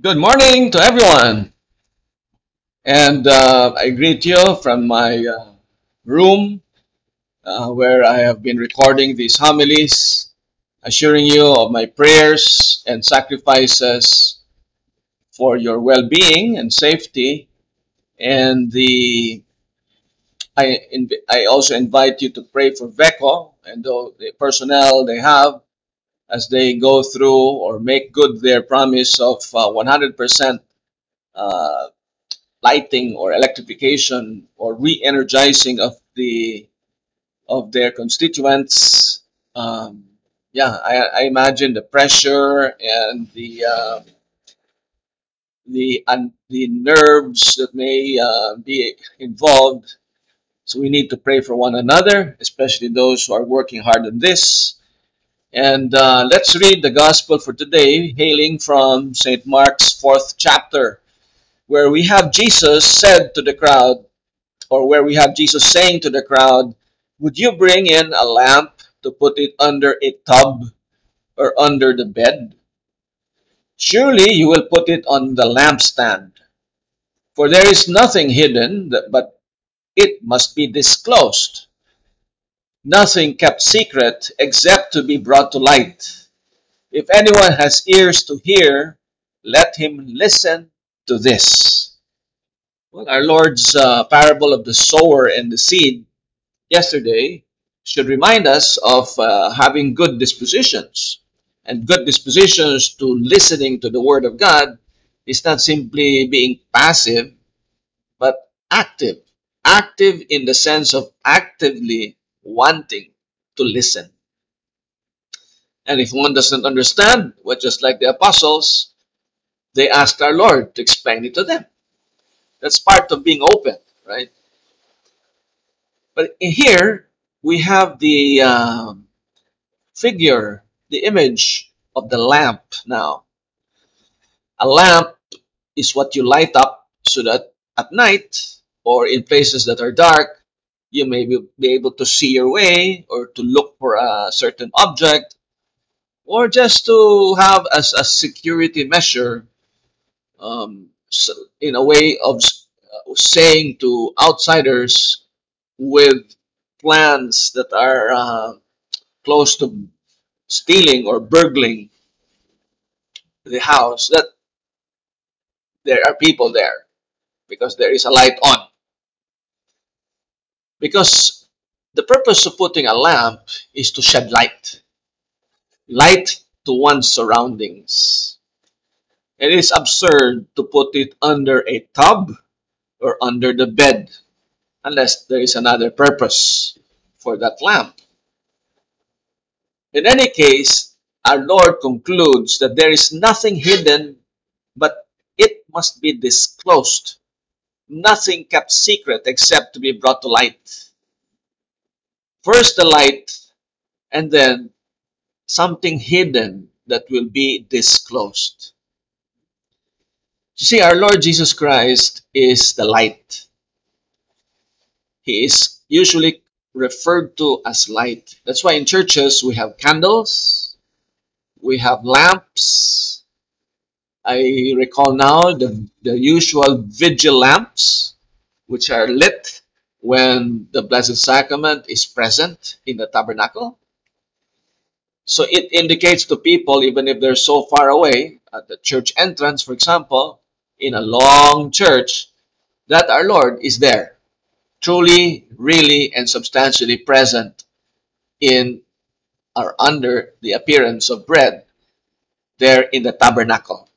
Good morning to everyone. And uh, I greet you from my uh, room uh, where I have been recording these homilies, assuring you of my prayers and sacrifices for your well being and safety. And the I, I also invite you to pray for VECO and the personnel they have as they go through or make good their promise of uh, 100% uh, lighting or electrification or re-energizing of the of their constituents. Um, yeah, I, I imagine the pressure and the uh, the and the nerves that may uh, be involved. So we need to pray for one another, especially those who are working hard on this. And uh, let's read the gospel for today, hailing from St. Mark's fourth chapter, where we have Jesus said to the crowd, or where we have Jesus saying to the crowd, Would you bring in a lamp to put it under a tub or under the bed? Surely you will put it on the lampstand. For there is nothing hidden, but it must be disclosed. Nothing kept secret except to be brought to light. If anyone has ears to hear, let him listen to this. Well, our Lord's uh, parable of the sower and the seed yesterday should remind us of uh, having good dispositions. And good dispositions to listening to the Word of God is not simply being passive, but active. Active in the sense of actively wanting to listen. And if one doesn't understand, well, just like the apostles, they asked our Lord to explain it to them. That's part of being open, right? But in here, we have the um, figure, the image of the lamp now. A lamp is what you light up so that at night or in places that are dark, you may be, able to see your way or to look for a certain object or just to have as a security measure um, s- in a way of uh, saying to outsiders with plans that are uh, close to stealing or burgling the house that there are people there because there is a light on. Because the purpose of putting a lamp is to shed light, light to one's surroundings. It is absurd to put it under a tub or under the bed unless there is another purpose for that lamp. In any case, our Lord concludes that there is nothing hidden, but it must be disclosed. Nothing kept secret except to be brought to light. First the light, and then something hidden that will be disclosed. You see, our Lord Jesus Christ is the light. He is usually referred to as light. That's why in churches we have candles, we have lamps. I recall now the, the usual vigil lamps, which are lit when the Blessed Sacrament is present in the tabernacle. So it indicates to people, even if they're so far away, at the church entrance, for example, in a long church, that our Lord is there, truly, really, and substantially present in or under the appearance of bread there in the tabernacle.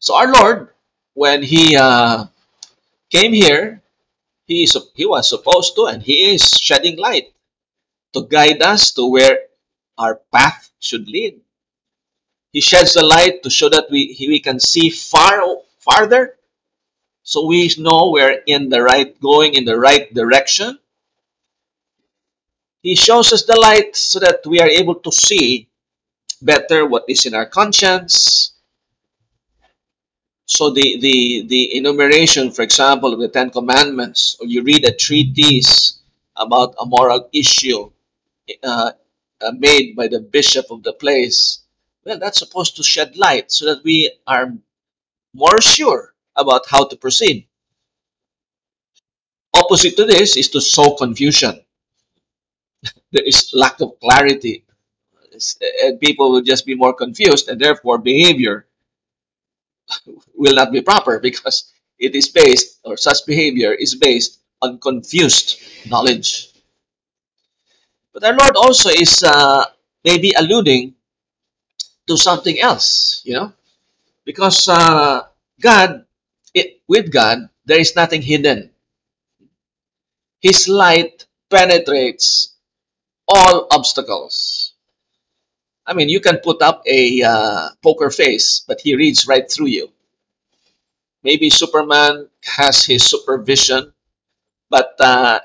So our Lord, when he uh, came here, he he was supposed to, and he is shedding light to guide us to where our path should lead. He sheds the light to show that we we can see far farther, so we know we're in the right going in the right direction. He shows us the light so that we are able to see better what is in our conscience. So the the the enumeration, for example, of the Ten Commandments, or you read a treatise about a moral issue uh, uh, made by the bishop of the place. Well, that's supposed to shed light so that we are more sure about how to proceed. Opposite to this is to sow confusion. There is lack of clarity. And people will just be more confused, and therefore behavior will not be proper because it is based, or such behavior is based on confused knowledge. But our Lord also is uh, maybe alluding to something else, you know, because uh, God, it, with God, there is nothing hidden. His light penetrates all obstacles. I mean, you can put up a uh, poker face, but he reads right through you. Maybe Superman has his supervision, but uh,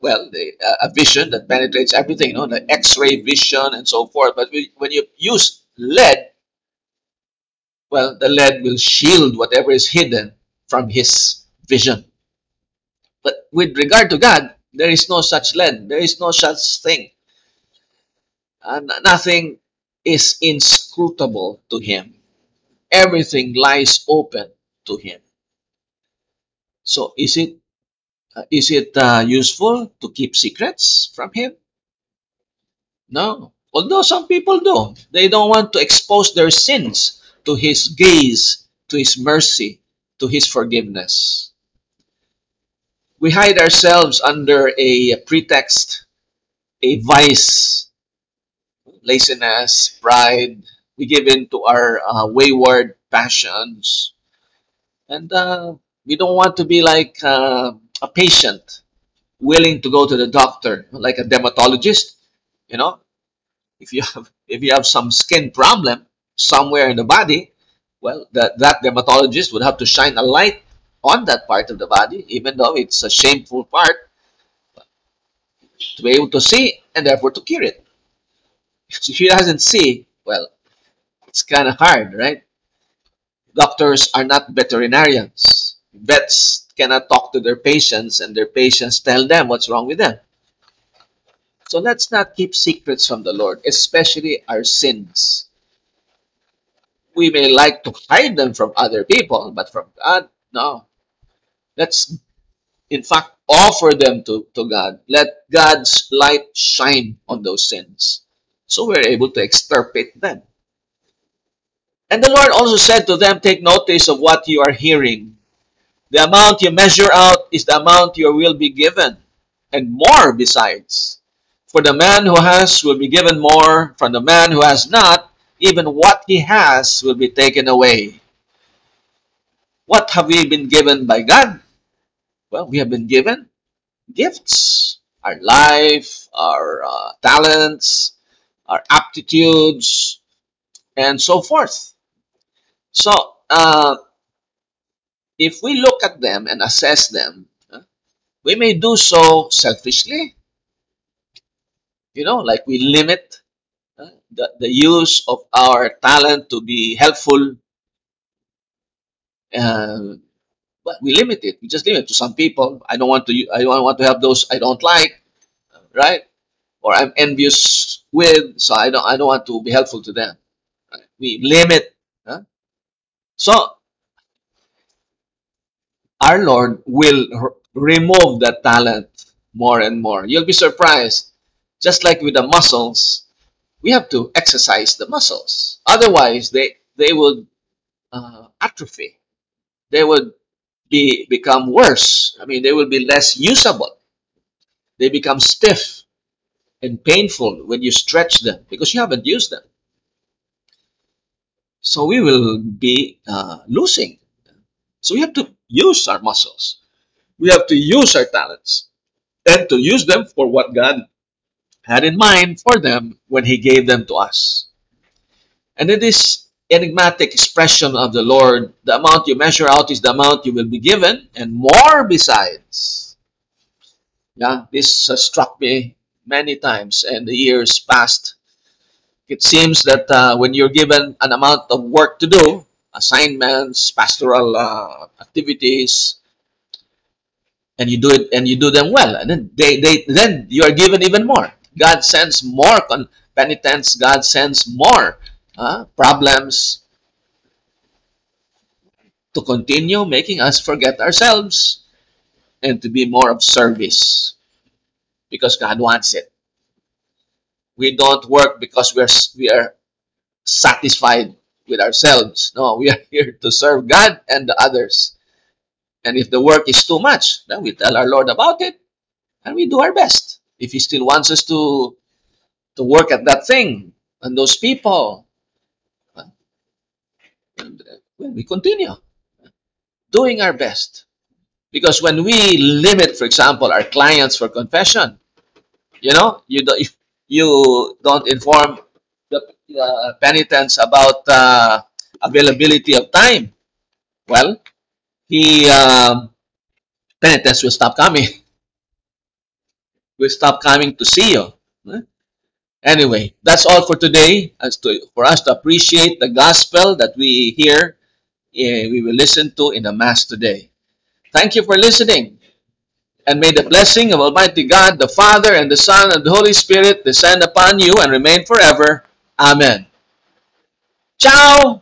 well, the, uh, a vision that penetrates everything, you know, the X-ray vision and so forth. But we, when you use lead, well, the lead will shield whatever is hidden from his vision. But with regard to God, there is no such lead. There is no such thing. And nothing is inscrutable to him. Everything lies open to him. So is it uh, is it uh, useful to keep secrets from him? No. Although some people do. They don't want to expose their sins to his gaze, to his mercy, to his forgiveness. We hide ourselves under a pretext, a vice, laziness, pride. We give in to our uh, wayward passions. And uh, we don't want to be like uh, a patient willing to go to the doctor, like a dermatologist. You know, if you have if you have some skin problem somewhere in the body, well, that that dermatologist would have to shine a light on that part of the body, even though it's a shameful part, to be able to see and therefore to cure it. If she doesn't see, well, it's kind of hard, right? Doctors are not veterinarians. Vets cannot talk to their patients, and their patients tell them what's wrong with them. So let's not keep secrets from the Lord, especially our sins. We may like to hide them from other people, but from God, no. Let's, in fact, offer them to, to God. Let God's light shine on those sins. So we're able to extirpate them. And the Lord also said to them, Take notice of what you are hearing. The amount you measure out is the amount you will be given, and more besides. For the man who has will be given more, from the man who has not, even what he has will be taken away. What have we been given by God? Well, we have been given gifts our life, our uh, talents, our aptitudes, and so forth. So, uh, if we look at them and assess them, uh, we may do so selfishly. You know, like we limit uh, the, the use of our talent to be helpful. Uh, but we limit it. We just limit it to some people. I don't want to. I don't want to help those I don't like, right? Or I'm envious with, so I don't. I don't want to be helpful to them. Right? We limit. So our Lord will remove that talent more and more. You'll be surprised. Just like with the muscles, we have to exercise the muscles. Otherwise, they they would uh, atrophy. They would be become worse. I mean, they will be less usable. They become stiff and painful when you stretch them because you haven't used them. So we will be uh, losing. So we have to use our muscles. We have to use our talents and to use them for what God had in mind for them when He gave them to us. And in this enigmatic expression of the Lord, the amount you measure out is the amount you will be given, and more besides. Yeah, this struck me many times in the years past. It seems that uh, when you're given an amount of work to do, assignments, pastoral uh, activities, and you do it and you do them well, and then they, they then you are given even more. God sends more con- penitents. God sends more uh, problems. to continue making us forget ourselves and to be more of service because God wants it. We don't work because we're we are satisfied with ourselves. No, we are here to serve God and the others. And if the work is too much, then we tell our Lord about it and we do our best. If He still wants us to to work at that thing and those people, and, uh, well, we continue doing our best. Because when we limit, for example, our clients for confession, you know, you don't you don't inform the uh, penitents about uh, availability of time. Well, he um, penitents will stop coming. will stop coming to see you. Anyway, that's all for today. As to for us to appreciate the gospel that we hear, eh, we will listen to in the mass today. Thank you for listening. And may the blessing of Almighty God, the Father, and the Son, and the Holy Spirit descend upon you and remain forever. Amen. Ciao!